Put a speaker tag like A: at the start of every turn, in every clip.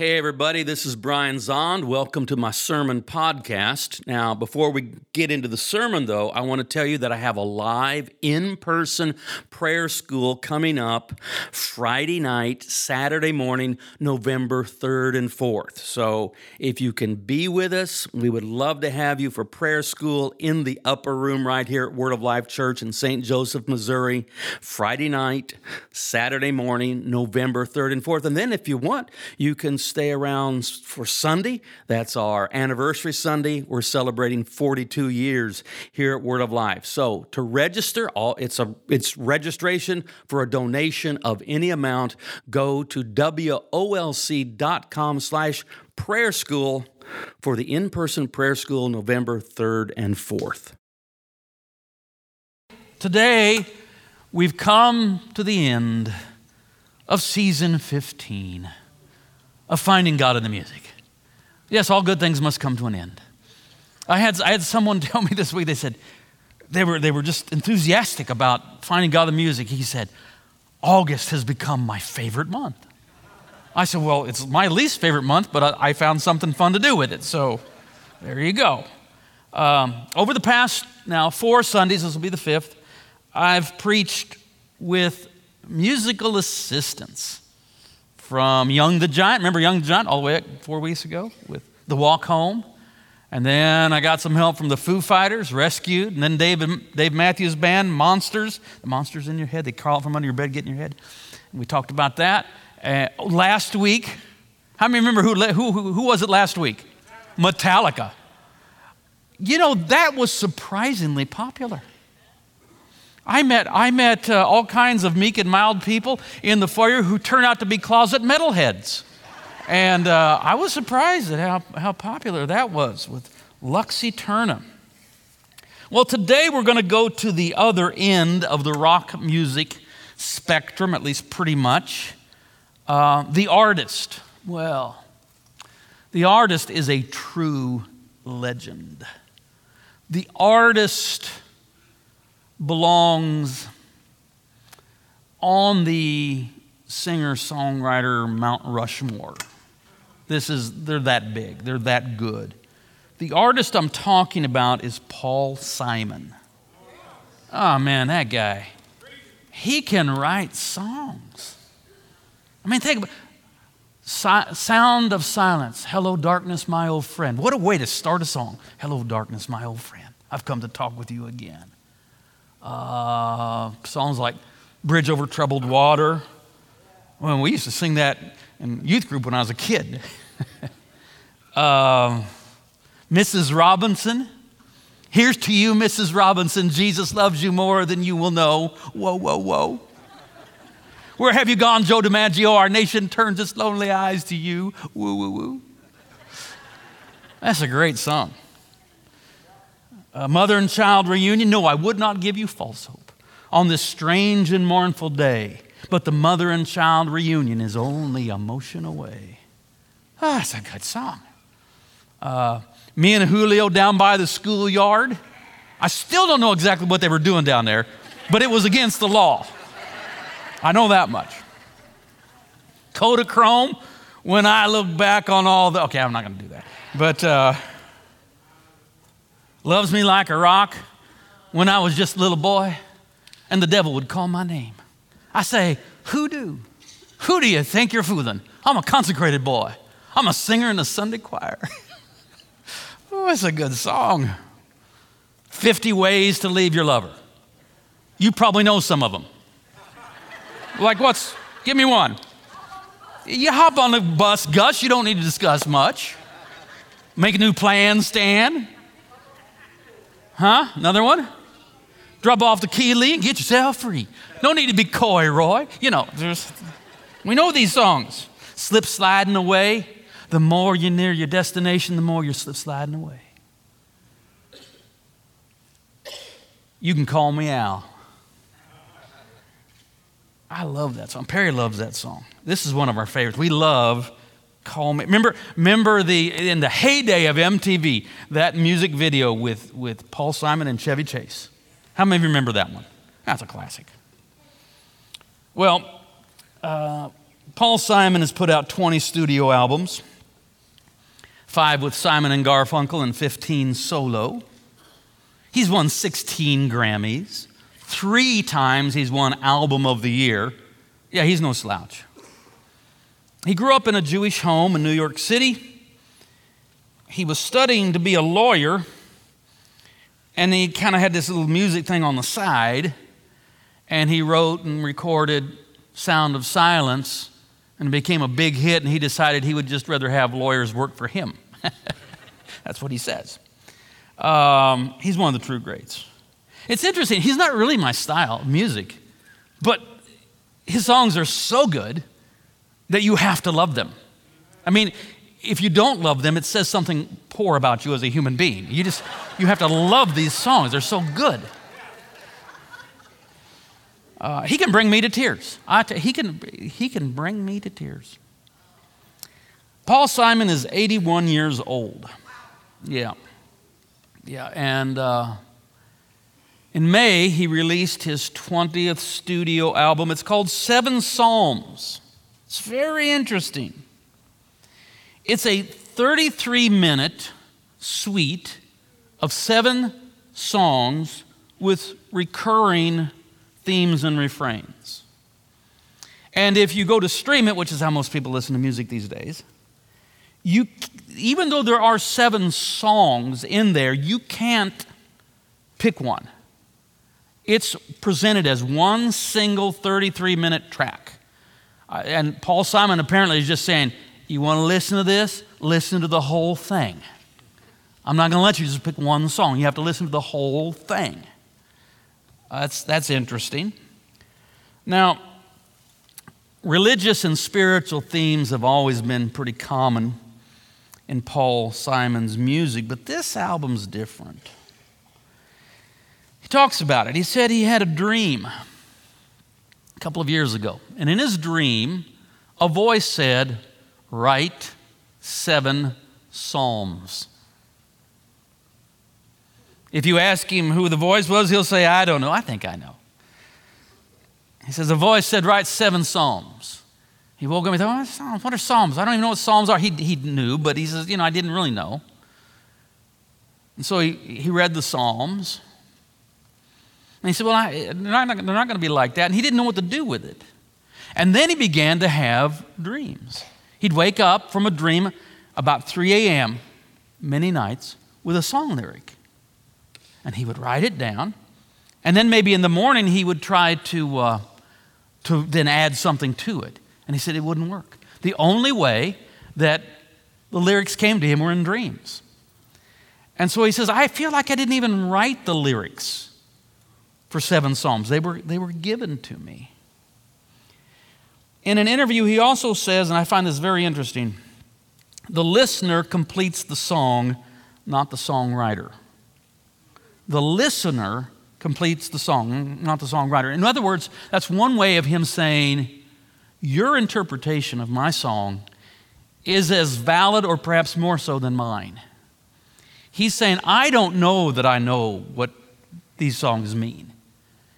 A: Hey, everybody, this is Brian Zahnd. Welcome to my sermon podcast. Now, before we get into the sermon, though, I want to tell you that I have a live in person prayer school coming up Friday night, Saturday morning, November 3rd and 4th. So, if you can be with us, we would love to have you for prayer school in the upper room right here at Word of Life Church in St. Joseph, Missouri, Friday night, Saturday morning, November 3rd and 4th. And then, if you want, you can stay around for Sunday. That's our anniversary Sunday. We're celebrating 42 years here at Word of Life. So to register, all it's a it's registration for a donation of any amount. Go to wolc.com slash prayer school for the in-person prayer school November 3rd and 4th.
B: Today, we've come to the end of season 15 of finding God in the music. Yes, all good things must come to an end. I had, I had someone tell me this week, they said, they were, they were just enthusiastic about finding God in the music. He said, August has become my favorite month. I said, Well, it's my least favorite month, but I, I found something fun to do with it. So there you go. Um, over the past now four Sundays, this will be the fifth, I've preached with musical assistance from Young the Giant. Remember Young the Giant all the way up four weeks ago with The Walk Home? And then I got some help from the Foo Fighters, Rescued, and then Dave, Dave Matthews Band, Monsters. The monsters in your head, they crawl from under your bed, get in your head. And we talked about that. Uh, last week, how many remember who, who, who, who was it last week? Metallica. You know, that was surprisingly popular. I met, I met uh, all kinds of meek and mild people in the foyer who turned out to be closet metalheads. And uh, I was surprised at how, how popular that was with Lux Æterna. Well, today we're going to go to the other end of the rock music spectrum, at least pretty much. Uh, the artist. Well, the artist is a true legend. The artist belongs on the singer songwriter Mount Rushmore. This is, they're that big, they're that good. The artist I'm talking about is Paul Simon. Oh man, that guy. He can write songs. I mean, think about si- Sound of Silence. Hello, darkness, my old friend. What a way to start a song. Hello, darkness, my old friend. I've come to talk with you again. Uh, songs like Bridge Over Troubled Water. Well, we used to sing that in youth group when I was a kid. Mrs. Robinson. Here's to you, Mrs. Robinson. Jesus loves you more than you will know. Whoa, whoa, whoa. Where have you gone, Joe DiMaggio? Our nation turns its lonely eyes to you. Woo, woo, woo. That's a great song a mother and child reunion. No, I would not give you false hope on this strange and mournful day. But the mother and child reunion is only a motion away. Ah, that's a good song. Uh, me and Julio down by the schoolyard. I still don't know exactly what they were doing down there, but it was against the law. I know that much. Kodachrome, when I look back on all the, okay, I'm not going to do that. But, uh, loves me like a rock when I was just a little boy, and the devil would call my name. I say, Who do? Who do you think you're fooling? I'm a consecrated boy. I'm a singer in the Sunday choir. oh, that's a good song. 50 ways to leave your lover. You probably know some of them. like, what's, give me one. You hop on the bus, Gus, you don't need to discuss much. Make a new plan, Stan. Huh? Another one? Drop off the key and get yourself free. No need to be coy, Roy. You know, there's, we know these songs. Slip sliding away. The more you're near your destination, the more you're slip sliding away. You can call me Al. I love that song. Perry loves that song. This is one of our favorites. We love Call Me. Remember, remember the in the heyday of MTV, that music video with, with Paul Simon and Chevy Chase. How many of you remember that one? That's a classic. Well, uh, Paul Simon has put out 20 studio albums, five with Simon and Garfunkel and 15 solo. He's won 16 Grammys. Three times he's won Album of the Year. Yeah, he's no slouch. He grew up in a Jewish home in New York City. He was studying to be a lawyer, and he kind of had this little music thing on the side, and he wrote and recorded Sound of Silence, and became a big hit, and he decided he would just rather have lawyers work for him. That's what he says. Um, he's one of the true greats. It's interesting, he's not really my style of music, but his songs are so good that you have to love them. I mean, if you don't love them, it says something poor about you as a human being. You just, you have to love these songs. They're so good. Uh, he can bring me to tears. He, can, he can bring me to tears. Paul Simon is 81 years old. Yeah. Yeah, and uh, in May, he released his 20th studio album. It's called Seven Psalms. It's very interesting. It's a 33 minute suite of seven songs with recurring themes and refrains. And if you go to stream it, which is how most people listen to music these days, you, even though there are seven songs in there, you can't pick one. It's presented as one single 33 minute track. And Paul Simon apparently is just saying, You want to listen to this? Listen to the whole thing. I'm not going to let you just pick one song. You have to listen to the whole thing. That's, that's interesting. Now, religious and spiritual themes have always been pretty common in Paul Simon's music, but this album's different He talks about it. He said he had a dream a couple of years ago. And in his dream, a voice said, Write seven Psalms. If you ask him who the voice was, he'll say, I don't know. I think I know. He says, A voice said, Write seven Psalms. He woke up and thought, What are Psalms? I don't even know what Psalms are. He, he knew, but he says, You know, I didn't really know. And so he, he read the Psalms. And he said, Well, I, they're not, not going to be like that. And he didn't know what to do with it. And then he began to have dreams. He'd wake up from a dream about 3 a.m. many nights with a song lyric. And he would write it down. And then maybe in the morning he would try to, uh, to then add something to it. And he said it wouldn't work. The only way that the lyrics came to him were in dreams. And so he says, I feel like I didn't even write the lyrics for seven Psalms. They were, they were given to me. In an interview, he also says, and I find this very interesting the listener completes the song, not the songwriter. The listener completes the song, not the songwriter. In other words, that's one way of him saying, Your interpretation of my song is as valid or perhaps more so than mine. He's saying, I don't know that I know what these songs mean.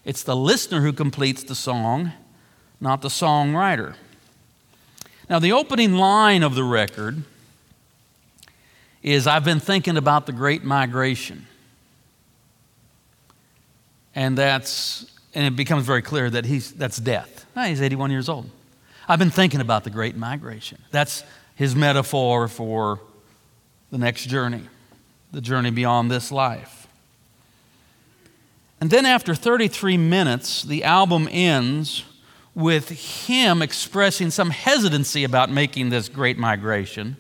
B: It's the listener who completes the song, not the songwriter. Now, the opening line of the record is I've been thinking about the great migration. And that's and it becomes very clear that he's that's death. Oh, he's 81 years old. I've been thinking about the great migration. That's his metaphor for the next journey, the journey beyond this life. And then after 33 minutes, the album ends with him expressing some hesitancy about making this great migration.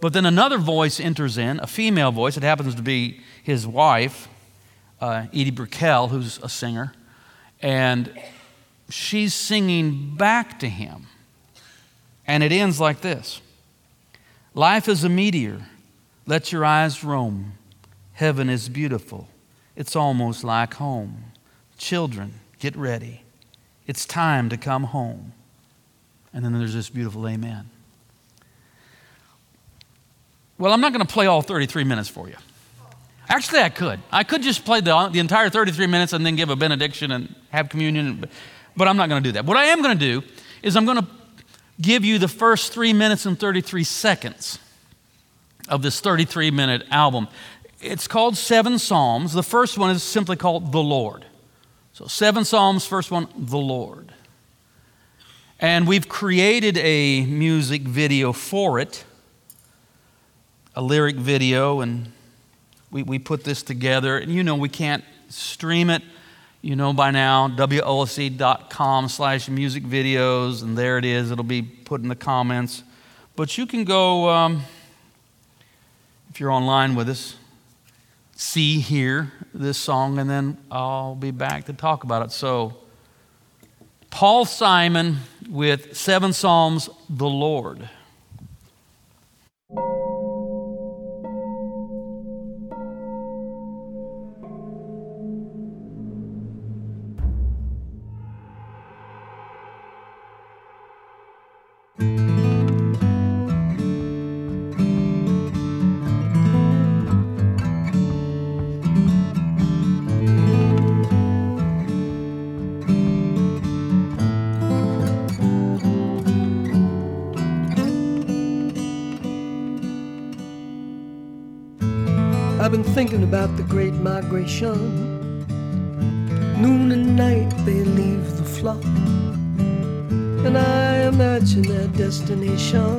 B: But then another voice enters in, a female voice. It happens to be his wife, uh, Edie Brickell, who's a singer. And she's singing back to him. And it ends like this Life is a meteor. Let your eyes roam. Heaven is beautiful. It's almost like home. Children, get ready. It's time to come home. And then there's this beautiful amen. Well, I'm not going to play all 33 minutes for you. Actually, I could. I could just play the, the entire 33 minutes and then give a benediction and have communion, but I'm not going to do that. What I am going to do is I'm going to give you the first three minutes and 33 seconds of this 33 minute album. It's called Seven Psalms. The first one is simply called The Lord. So, seven Psalms, first one, The Lord. And we've created a music video for it, a lyric video, and we, we put this together. And you know, we can't stream it. You know by now, wolc.com slash music videos, and there it is. It'll be put in the comments. But you can go, um, if you're online with us, see, hear this song, and then I'll be back to talk about it. So, Paul Simon with seven Psalms, the Lord.
C: About the great migration. Noon and night they leave the flock, and I imagine their destination.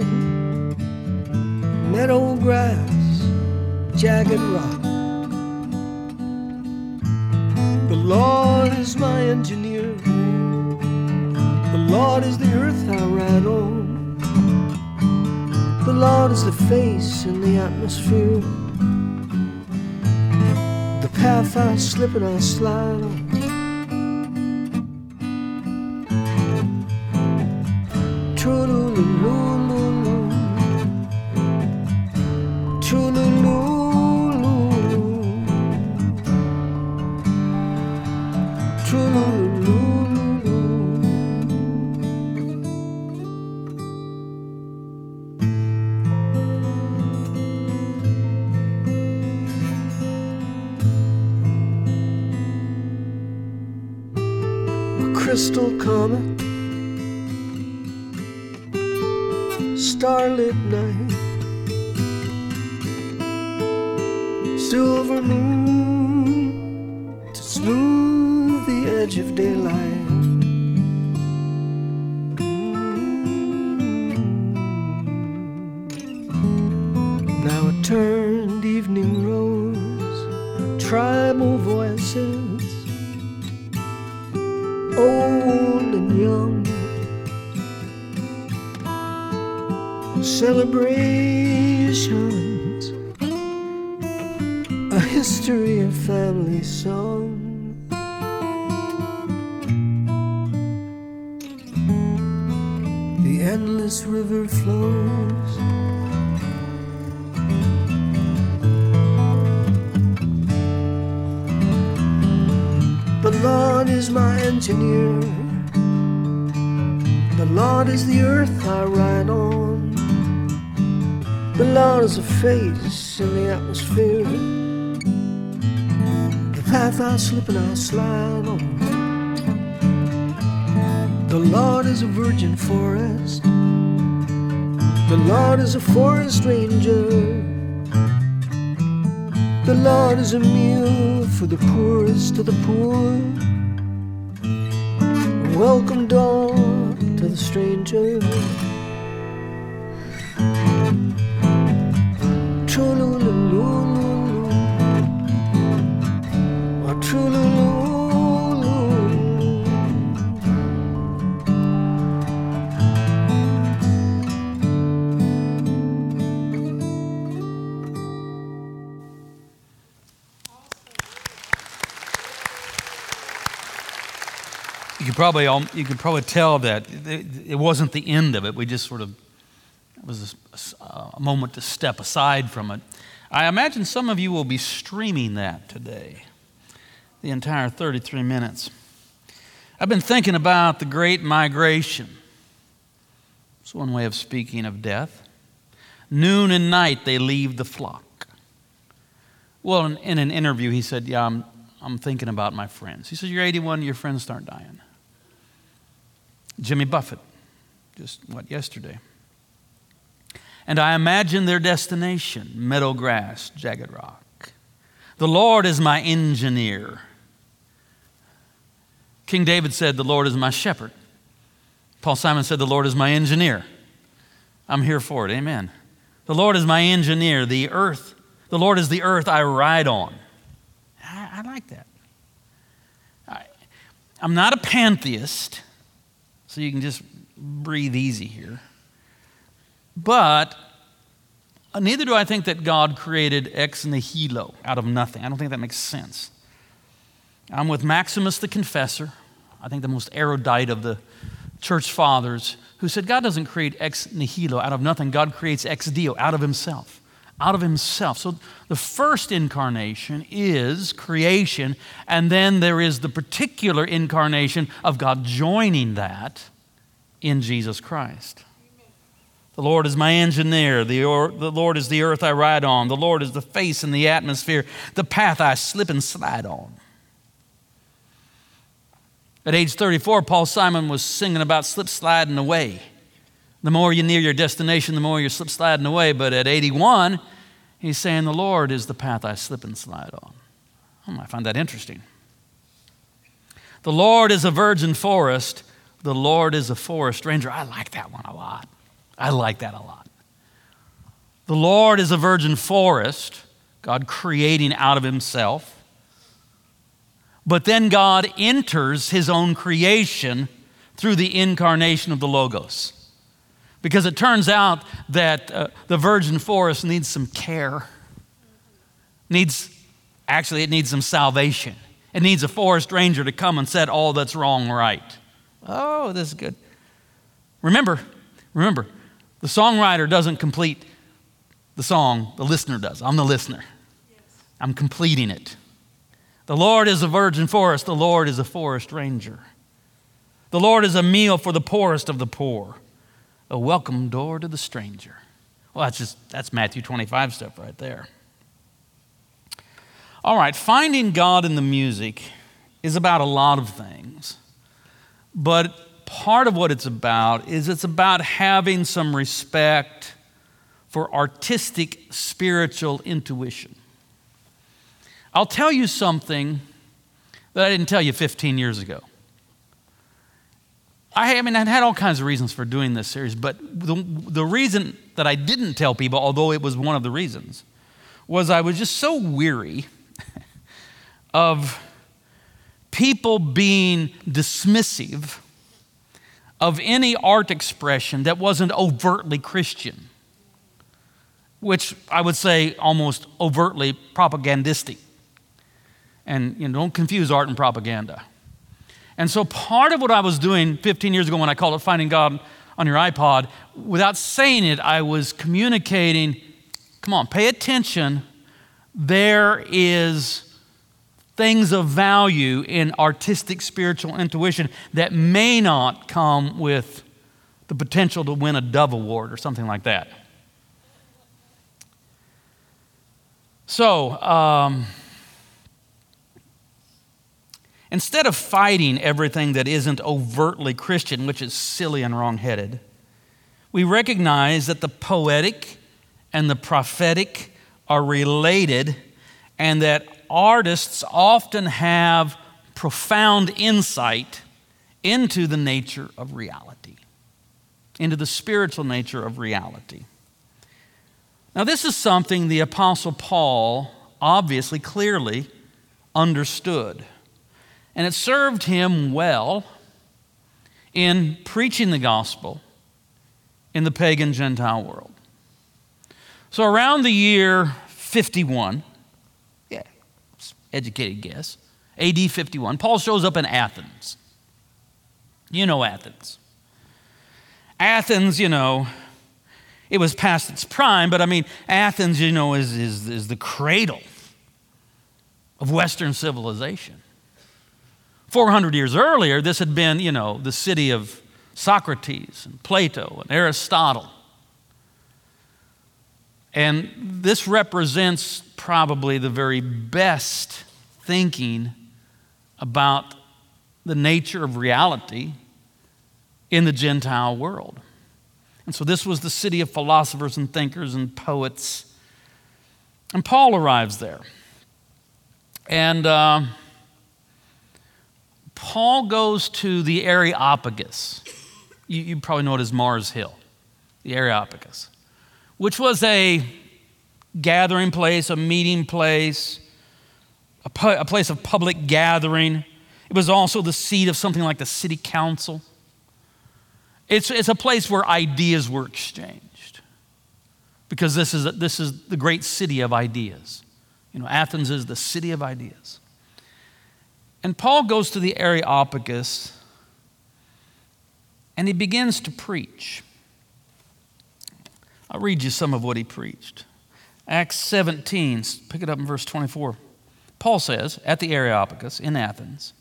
C: Meadow grass, jagged rock. The Lord is my engineer, the Lord is the earth I ride on, the Lord is the face in the atmosphere slip and I slide on. Lord is my engineer. The Lord is the earth I ride on. The Lord is a face in the atmosphere. The path I slip and I slide on. The Lord is a virgin forest. The Lord is a forest ranger. The Lord is a meal for the poorest of the poor. Welcome door to the stranger.
B: Probably you can probably tell that it, wasn't the end of it. We just sort of it was a moment to step aside from it. I imagine some of you will be streaming that today, the entire 33 minutes. I've been thinking about the Great Migration. It's one way of speaking of death. Noon and night they leave the flock. Well, in, in an interview, he said, "Yeah, I'm, I'm thinking about my friends." He said, "You're 81, your friends start dying." Jimmy Buffett just what, yesterday. And I imagine their destination meadow grass, jagged rock. The Lord is my engineer. King David said, The Lord is my shepherd. Paul Simon said, The Lord is my engineer. I'm here for it. Amen. The Lord is my engineer. The earth, the Lord is the earth I ride on. I, I like that. I, I'm not a pantheist, so you can just breathe easy here. But neither do I think that God created ex nihilo out of nothing. I don't think that makes sense. I'm with Maximus the Confessor, I think the most erudite of the church fathers, who said God doesn't create ex nihilo out of nothing, God creates ex deo out of himself. Out of himself. So the first incarnation is creation, and then there is the particular incarnation of God joining that in Jesus Christ. The Lord is my engineer. The, or, the Lord is the earth I ride on. The Lord is the face in the atmosphere, the path I slip and slide on. At age 34, Paul Simon was singing about slip sliding away. The more you near your destination, the more you're slip sliding away. But at 81, he's saying, The Lord is the path I slip and slide on. Hmm, I find that interesting. The Lord is a virgin forest. The Lord is a forest ranger. I like that one a lot. I like that a lot. The Lord is a virgin forest, God creating out of himself. But then God enters his own creation through the incarnation of the Logos. Because it turns out that uh, the virgin forest needs some care. Needs, actually, it needs some salvation. It needs a forest ranger to come and set all that's wrong right. Oh, this is good. Remember, remember, the songwriter doesn't complete the song, the listener does. I'm the listener. I'm completing it. The Lord is a virgin forest, the Lord is a forest ranger. The Lord is a meal for the poorest of the poor, a welcome door to the stranger. Well, that's just that's Matthew 25 stuff right there. All right, finding God in the music is about a lot of things. But part of what it's about is it's about having some respect for artistic spiritual intuition. I'll tell you something that I didn't tell you 15 years ago. I, I mean, I had all kinds of reasons for doing this series, but the, the reason that I didn't tell people, although it was one of the reasons, was I was just so weary of people being dismissive of any art expression that wasn't overtly Christian, which I would say almost overtly propagandistic. And you know, don't confuse art and propaganda. And so part of what I was doing 15 years ago when I called it Finding God on Your iPod, without saying it, I was communicating come on, pay attention. There is things of value in artistic spiritual intuition that may not come with the potential to win a Dove Award or something like that. So, um, Instead of fighting everything that isn't overtly Christian, which is silly and wrong-headed, we recognize that the poetic and the prophetic are related and that artists often have profound insight into the nature of reality, into the spiritual nature of reality. Now, this is something the Apostle Paul obviously clearly understood. And it served him well in preaching the gospel in the pagan Gentile world. So around the year 51, yeah, educated guess, AD 51, Paul shows up in Athens. You know Athens. Athens, you know, it was past its prime, but I mean, Athens, you know, is, is, is the cradle of Western civilization. 400 years earlier, this had been, you know, the city of Socrates and Plato and Aristotle. And this represents probably the very best thinking about the nature of reality in the Gentile world. And so this was the city of philosophers and thinkers and poets. And Paul arrives there. And uh, Paul goes to the Areopagus. You, you probably know it as Mars Hill, the Areopagus, which was a gathering place, a meeting place, a, pu- a place of public gathering. It was also the seat of something like the city council. It's, it's a place where ideas were exchanged because this is, this is the great city of ideas. You know, Athens is the city of ideas. And Paul goes to the Areopagus and he begins to preach. I'll read you some of what he preached. Acts 17, pick it up in verse 24. Paul says, at the Areopagus in Athens,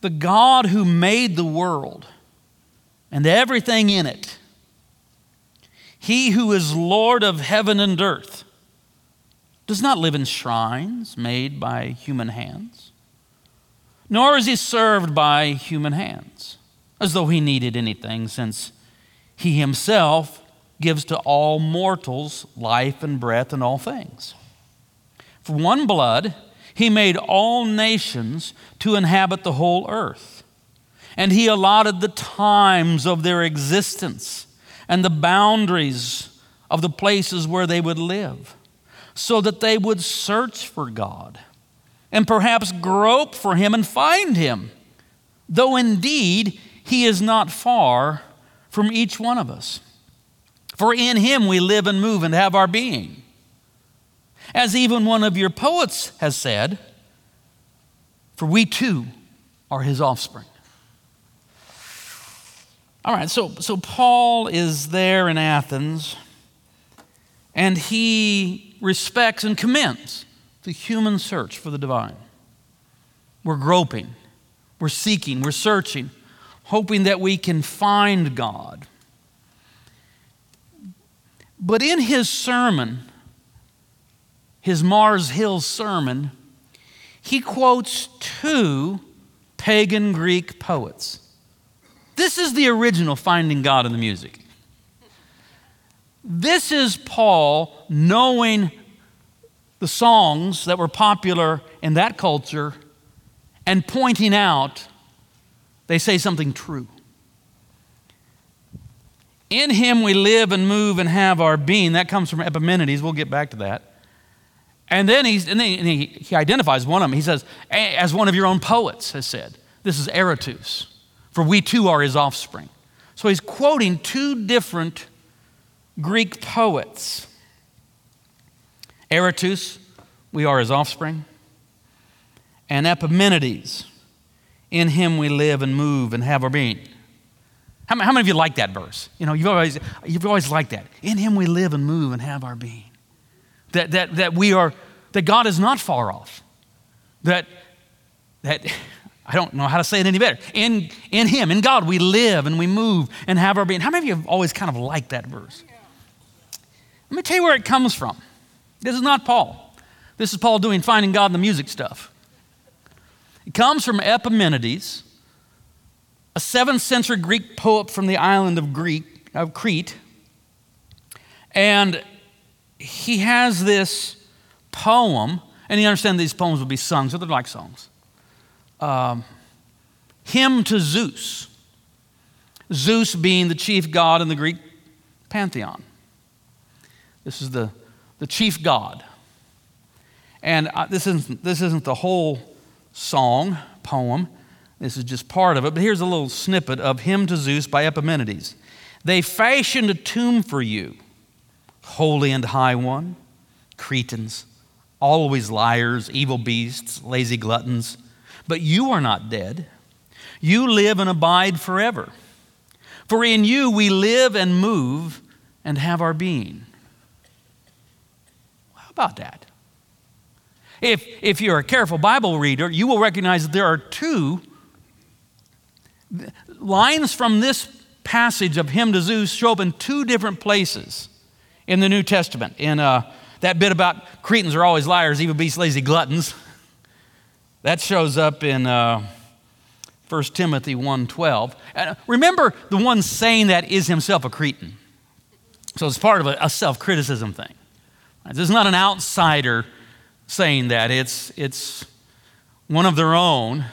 B: the God who made the world and everything in it, he who is Lord of heaven and earth, does not live in shrines made by human hands, nor is he served by human hands, as though he needed anything, since he himself gives to all mortals life and breath and all things. For one blood, he made all nations to inhabit the whole earth, and he allotted the times of their existence and the boundaries of the places where they would live so that they would search for God and perhaps grope for him and find him, though indeed he is not far from each one of us. For in him we live and move and have our being. As even one of your poets has said, for we too are his offspring. All right, so, so Paul is there in Athens, and he respects and commends the human search for the divine. We're groping, we're seeking, we're searching, hoping that we can find God. But in his sermon, his Mars Hill sermon, he quotes two pagan Greek poets. This is the original Finding God in the Music. This is Paul knowing the songs that were popular in that culture and pointing out they say something true. In him we live and move and have our being. That comes from Epimenides. We'll get back to that. And then, he's, and then he, he identifies one of them. He says, as one of your own poets has said, this is Aratus, for we too are his offspring. So he's quoting two different Greek poets. Aratus, we are his offspring. And Epimenides, in him we live and move and have our being. How, many, how many of you like that verse? You know, you've always, you've always liked that. In him we live and move and have our being. That, that, that we are, that God is not far off. That, that, I don't know how to say it any better. In, in him, in God, we live and we move and have our being. How many of you have always kind of liked that verse? Let me tell you where it comes from. This is not Paul. This is Paul doing finding God in the music stuff. It comes from Epimenides, a 7th century Greek poet from the island of, Greek, of Crete. And he has this poem, and you understand these poems will be sung, so they're like songs. Um, hymn to Zeus. Zeus being the chief god in the Greek pantheon. This is the, the chief God. And I, this, isn't, this isn't the whole song, poem. This is just part of it. But here's a little snippet of Hymn to Zeus by Epimenides. They fashioned a tomb for you, holy and high one, Cretans, always liars, evil beasts, lazy gluttons. But you are not dead. You live and abide forever. For in you we live and move and have our being about that? If, if you're a careful Bible reader, you will recognize that there are two lines from this passage of hymn to Zeus show up in two different places in the New Testament. In uh, that bit about Cretans are always liars, even beasts, lazy gluttons. That shows up in uh, 1 Timothy 1.12. And remember, the one saying that is himself a Cretan. So it's part of a self-criticism thing. This is not an outsider saying that. It's, it's one of their own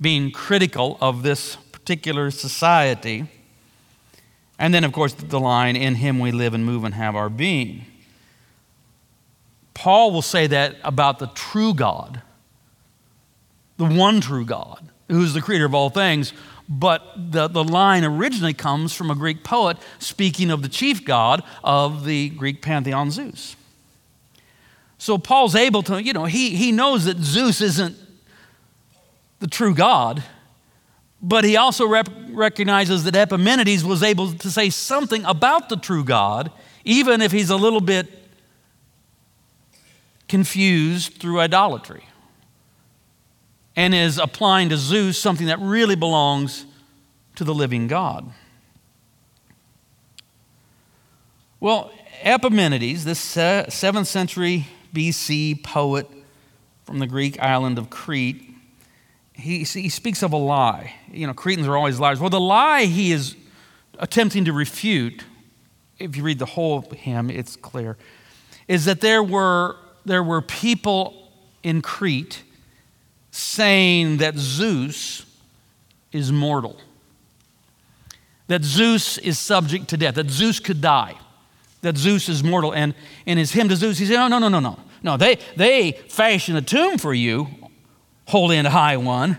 B: being critical of this particular society. And then, of course, the line, in him we live and move and have our being. Paul will say that about the true God, the one true God, who's the creator of all things. But the, the line originally comes from a Greek poet speaking of the chief god of the Greek pantheon, Zeus. So Paul's able to, you know, he, he knows that Zeus isn't the true God, but he also rep- recognizes that Epimenides was able to say something about the true God, even if he's a little bit confused through idolatry, and is applying to Zeus something that really belongs to the living God. Well, Epimenides, this 7th century BC poet from the Greek island of Crete, he, he speaks of a lie. You know, Cretans are always liars. Well, the lie he is attempting to refute, if you read the whole hymn, it's clear, is that there were, there were people in Crete saying that Zeus is mortal, that Zeus is subject to death, that Zeus could die, that Zeus is mortal. And in his hymn to Zeus, he said, No, no, no, no, no. No, they, they fashion a tomb for you holy and high one.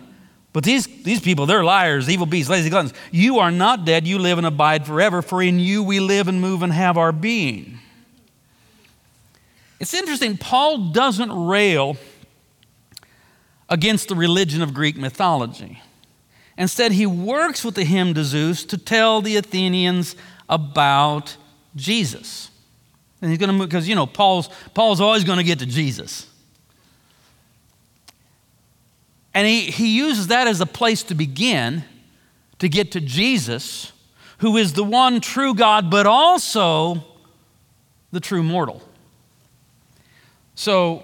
B: But these, these people, they're liars, evil beasts, lazy gluttons. You are not dead, you live and abide forever, for in you we live and move and have our being. It's interesting, Paul doesn't rail against the religion of Greek mythology. Instead, he works with the hymn to Zeus to tell the Athenians about Jesus. And he's going to move, because, you know, Paul's, Paul's always going to get to Jesus. And he, he uses that as a place to begin to get to Jesus, who is the one true God, but also the true mortal. So,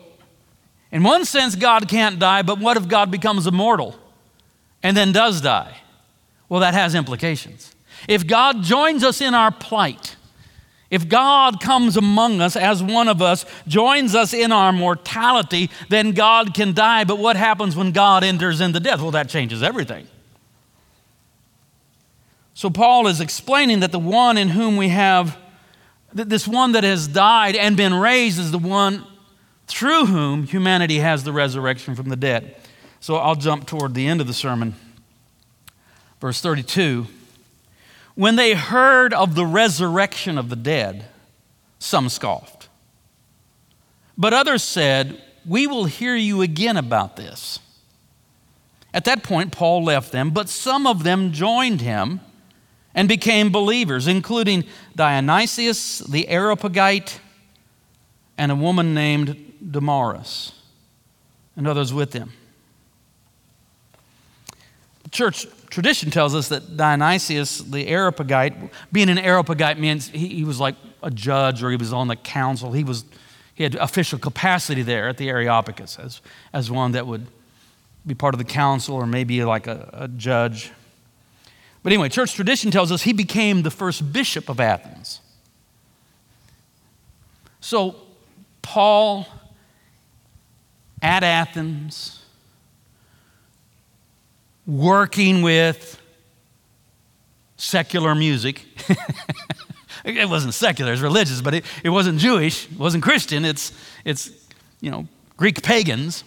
B: in one sense, God can't die, but what if God becomes immortal and then does die? Well, that has implications. If God joins us in our plight, if God comes among us as one of us, joins us in our mortality, then God can die. But what happens when God enters into death? Well, that changes everything. So, Paul is explaining that the one in whom we have, this one that has died and been raised, is the one through whom humanity has the resurrection from the dead. So, I'll jump toward the end of the sermon. Verse 32. When they heard of the resurrection of the dead, some scoffed. But others said, We will hear you again about this. At that point, Paul left them, but some of them joined him and became believers, including Dionysius the Areopagite and a woman named Damaris, and others with them. The church tradition tells us that Dionysius, the Areopagite, being an Areopagite means he, he, was like a judge or he was on the council. He, was, he had official capacity there at the Areopagus as, as one that would be part of the council or maybe like a, a judge. But anyway, church tradition tells us he became the first bishop of Athens. So, Paul at Athens, working with secular music. it wasn't secular, it's religious, but it, it wasn't Jewish, it wasn't Christian, it's, it's, you know, Greek pagans.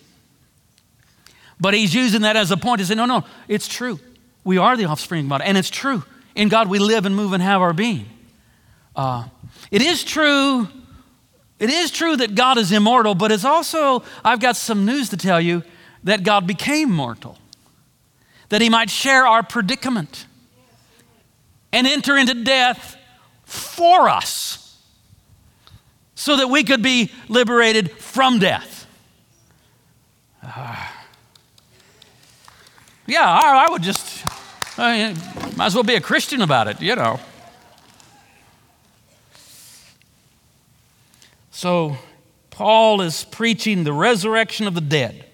B: But he's using that as a point to say, no, no, it's true. We are the offspring of God, and it's true. In God we live and move and have our being. Uh, it is true. It is true that God is immortal, but it's also, I've got some news to tell you, that God became mortal that he might share our predicament and enter into death for us so that we could be liberated from death. Uh, yeah, I, I, would just, I mean, might as well be a Christian about it, you know. So, Paul is preaching the resurrection of the dead,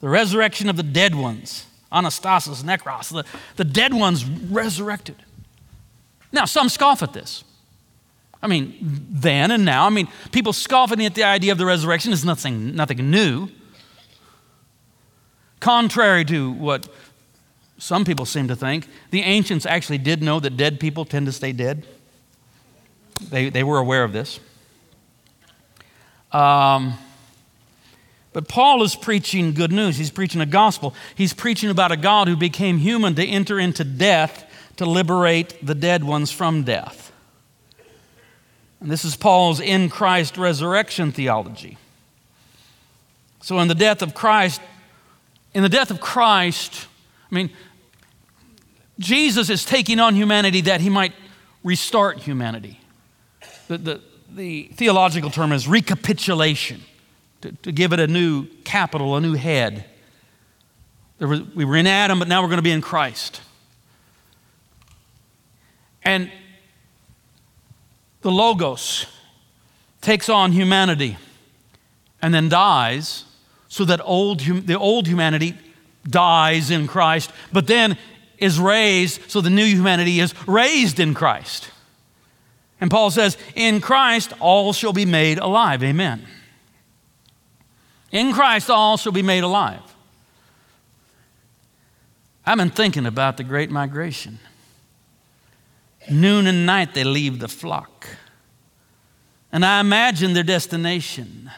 B: the resurrection of the dead ones Anastasis, Necros, the, the dead ones resurrected. Now, some scoff at this. I mean, then and now. I mean, people scoffing at the idea of the resurrection is nothing, nothing new. Contrary to what some people seem to think, the ancients actually did know that dead people tend to stay dead. They, they were aware of this. Um, but Paul is preaching good news. He's preaching a gospel. He's preaching about a God who became human to enter into death to liberate the dead ones from death. And this is Paul's in Christ resurrection theology. So, in the death of Christ, in the death of Christ, I mean, Jesus is taking on humanity that he might restart humanity. The, the, the theological term is recapitulation, to, to give it a new capital, a new head. Was, we were in Adam, but now we're going to be in Christ. And the Logos takes on humanity and then dies so that old, the old humanity dies in Christ, but then is raised so the new humanity is raised in Christ. And Paul says, In Christ all shall be made alive. Amen. In Christ all shall be made alive. I've been thinking about the great migration. Noon and night they leave the flock. And I imagine their destination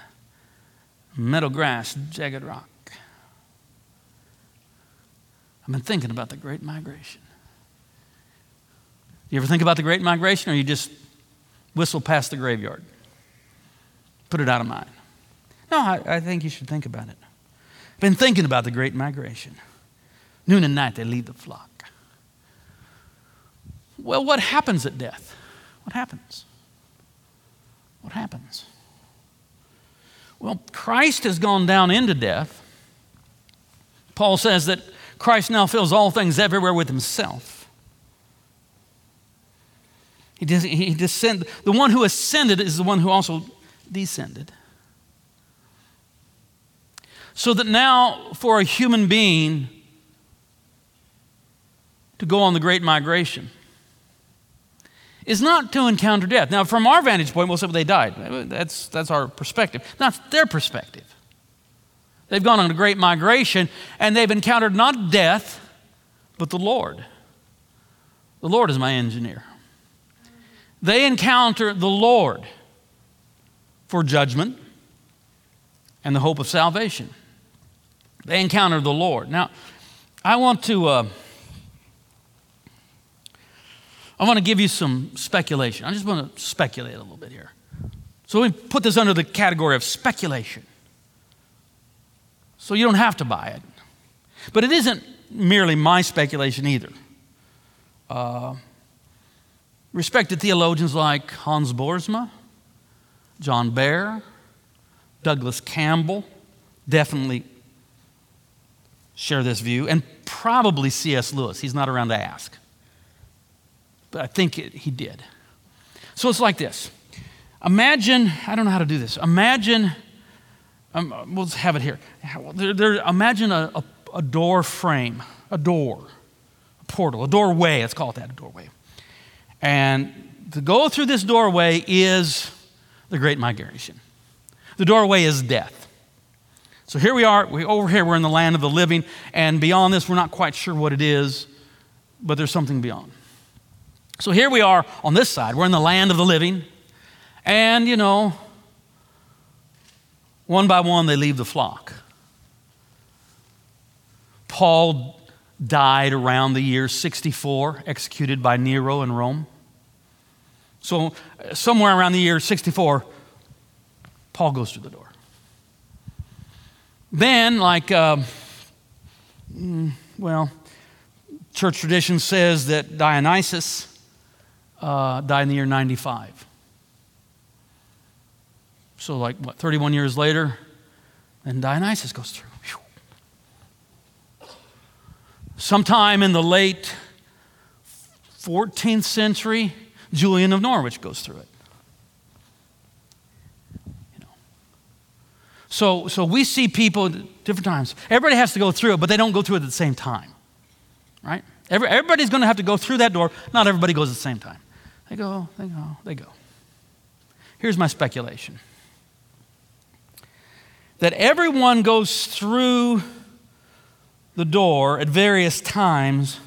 B: meadow grass, jagged rock. I've been thinking about the great migration. You ever think about the great migration, or you just whistle past the graveyard? Put it out of mind. No, I, I think you should think about it. I've been thinking about the great migration. Noon and night, they leave the flock. Well, what happens at death? What happens? What happens? Well, Christ has gone down into death. Paul says that Christ now fills all things everywhere with himself. He, descend, the one who ascended is the one who also descended. So that now, for a human being to go on the great migration, is not to encounter death. Now, from our vantage point, we'll say well, they died. That's, that's our perspective. That's their perspective. They've gone on a great migration and they've encountered not death, but the Lord. The Lord is my engineer. They encounter the Lord for judgment and the hope of salvation. They encounter the Lord. Now, I want to. Uh, I want to give you some speculation. I just want to speculate a little bit here. So we put this under the category of speculation. So you don't have to buy it. But it isn't merely my speculation either. Uh, respected theologians like Hans Boersma, John Behr, Douglas Campbell definitely share this view, and probably C.S. Lewis. He's not around to ask but I think it, he did. So it's like this Imagine, I don't know how to do this. Imagine, um, we'll have it here. There, there, imagine a, a, a door frame, a door, a portal, a doorway, let's call it that, a doorway. And to go through this doorway is the great migration. The doorway is death. So here we are, we, over here, we're in the land of the living, and beyond this, we're not quite sure what it is, but there's something beyond. So here we are on this side. We're in the land of the living. And, you know, one by one they leave the flock. Paul died around the year 64, executed by Nero in Rome. So, somewhere around the year 64, Paul goes through the door. Then, like, uh, well, church tradition says that Dionysius uh, died in the year 95. So, like, what, 31 years later, then Dionysius goes through. Whew. Sometime in the late 14th century, Julian of Norwich goes through it. You know. So, so we see people different times. Everybody has to go through it, but they don't go through it at the same time, right? Every, everybody's going to have to go through that door. Not everybody goes at the same time. They go, they go, they go. Here's my speculation that everyone goes through the door at various times,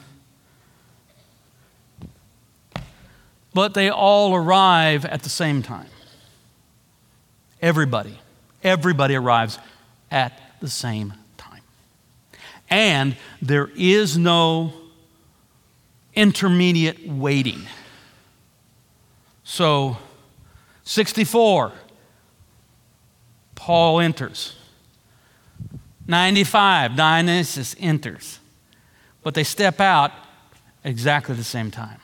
B: but they all arrive at the same time. Everybody, everybody arrives at the same time. And there is no intermediate waiting. So, 64, Paul enters. 95, Dionysius enters. But they step out exactly the same time.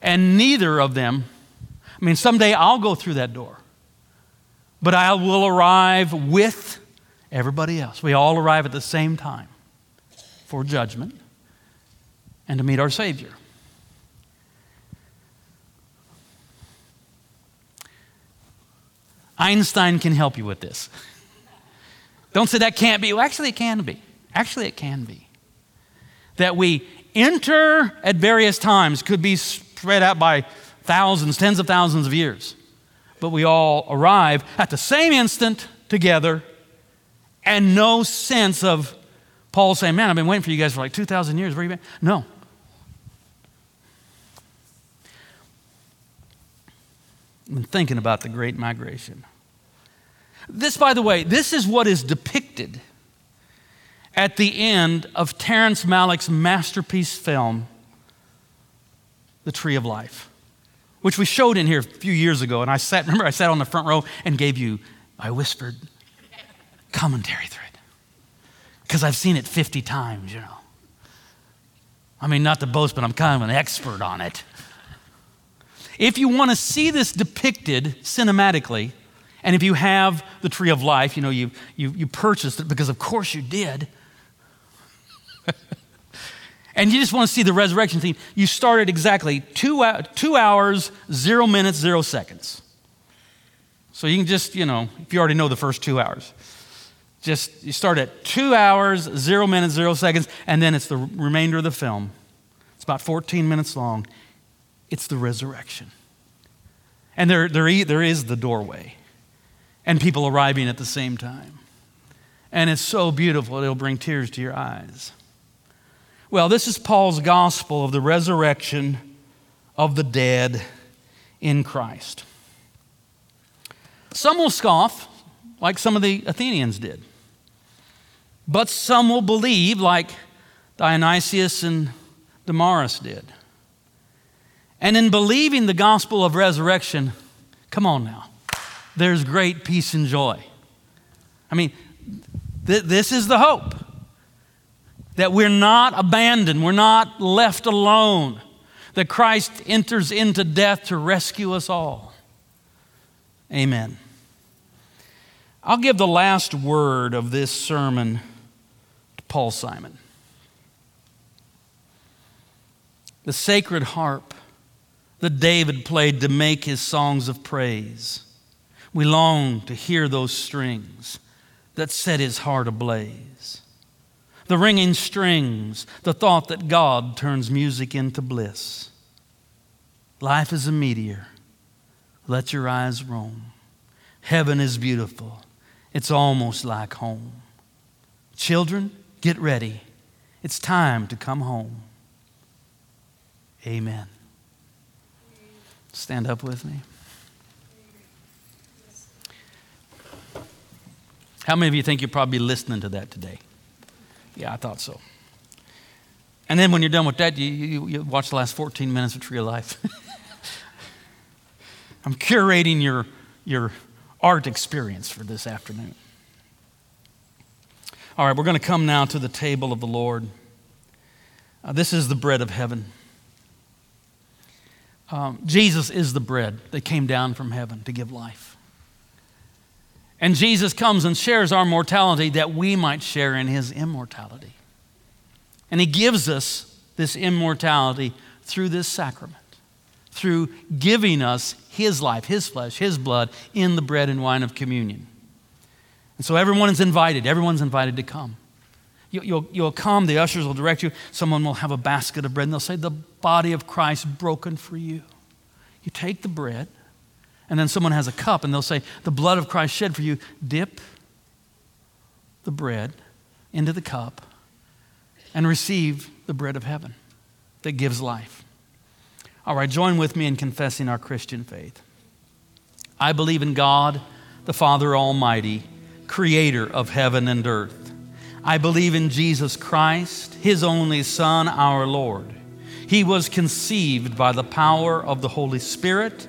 B: And neither of them, I mean, someday I'll go through that door, but I will arrive with everybody else. We all arrive at the same time for judgment and to meet our Savior. Einstein can help you with this. Don't say that can't be. Well, actually, it can be. Actually, it can be. That we enter at various times could be spread out by thousands, tens of thousands of years. But we all arrive at the same instant together and no sense of Paul saying, Man, I've been waiting for you guys for like 2,000 years. Where you been? No. I've been thinking about the Great Migration. This, by the way, this is what is depicted at the end of Terrence Malick's masterpiece film, The Tree of Life, which we showed in here a few years ago. And I sat, remember, I sat on the front row and gave you, I whispered, commentary thread. Because I've seen it 50 times, you know. I mean, not to boast, but I'm kind of an expert on it. If you want to see this depicted cinematically, and if you have the tree of life, you know, you, you, you purchased it because of course you did. And you just want to see the resurrection theme, you start at exactly two, two hours, zero minutes, zero seconds. So you can just, you know, if you already know the first two hours, just you start at two hours, zero minutes, zero seconds, and then it's the remainder of the film. It's about 14 minutes long. It's the resurrection. And there, there, there is the doorway and people arriving at the same time. And it's so beautiful, it'll bring tears to your eyes. Well, this is Paul's gospel of the resurrection of the dead in Christ. Some will scoff, like some of the Athenians did. But some will believe, like Dionysius and Damaris did. And in believing the gospel of resurrection, come on now, there's great peace and joy. I mean, th- this is the hope that we're not abandoned, we're not left alone, that Christ enters into death to rescue us all. Amen. I'll give the last word of this sermon to Paul Simon. The sacred harp that David played to make his songs of praise we long to hear those strings that set his heart ablaze. The ringing strings, the thought that God turns music into bliss. Life is a meteor. Let your eyes roam. Heaven is beautiful. It's almost like home. Children, get ready. It's time to come home. Amen. Stand up with me. How many of you think you're probably listening to that today? Yeah, I thought so. And then when you're done with that, you, you, you watch the last 14 minutes of Tree of Life. I'm curating your, your art experience for this afternoon. All right, we're going to come now to the table of the Lord. Uh, this is the bread of heaven. Um, Jesus is the bread that came down from heaven to give life. And Jesus comes and shares our mortality that we might share in his immortality. And he gives us this immortality through this sacrament, through giving us his life, his flesh, his blood in the bread and wine of communion. And so everyone is invited. Everyone's invited to come. You, you'll, you'll come, the ushers will direct you. Someone will have a basket of bread and they'll say, The body of Christ broken for you. You take the bread, and then someone has a cup and they'll say, The blood of Christ shed for you. Dip the bread into the cup and receive the bread of heaven that gives life. All right, join with me in confessing our Christian faith. I believe in God, the Father Almighty, creator of heaven and earth. I believe in Jesus Christ, his only Son, our Lord. He was conceived by the power of the Holy Spirit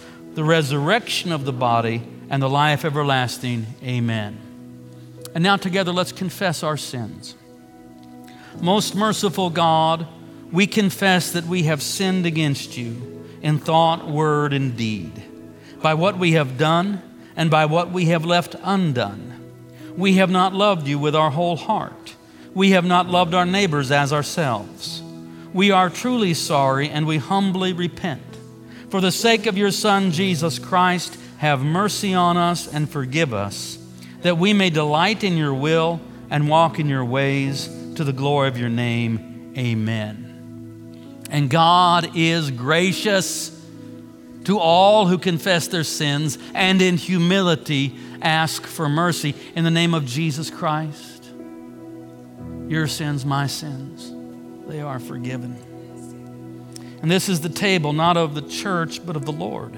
B: the resurrection of the body, and the life everlasting. Amen. And now, together, let's confess our sins. Most merciful God, we confess that we have sinned against you in thought, word, and deed, by what we have done and by what we have left undone. We have not loved you with our whole heart. We have not loved our neighbors as ourselves. We are truly sorry and we humbly repent. For the sake of your Son, Jesus Christ, have mercy on us and forgive us, that we may delight in your will and walk in your ways to the glory of your name. Amen. And God is gracious to all who confess their sins and in humility ask for mercy in the name of Jesus Christ. Your sins, my sins, they are forgiven. And this is the table not of the church, but of the Lord.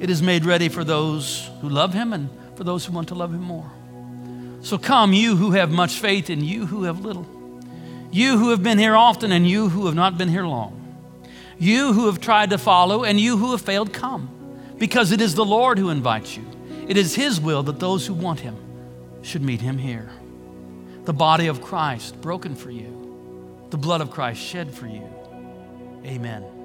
B: It is made ready for those who love him and for those who want to love him more. So come, you who have much faith, and you who have little. You who have been here often, and you who have not been here long. You who have tried to follow, and you who have failed, come. Because it is the Lord who invites you. It is his will that those who want him should meet him here. The body of Christ broken for you, the blood of Christ shed for you. Amen.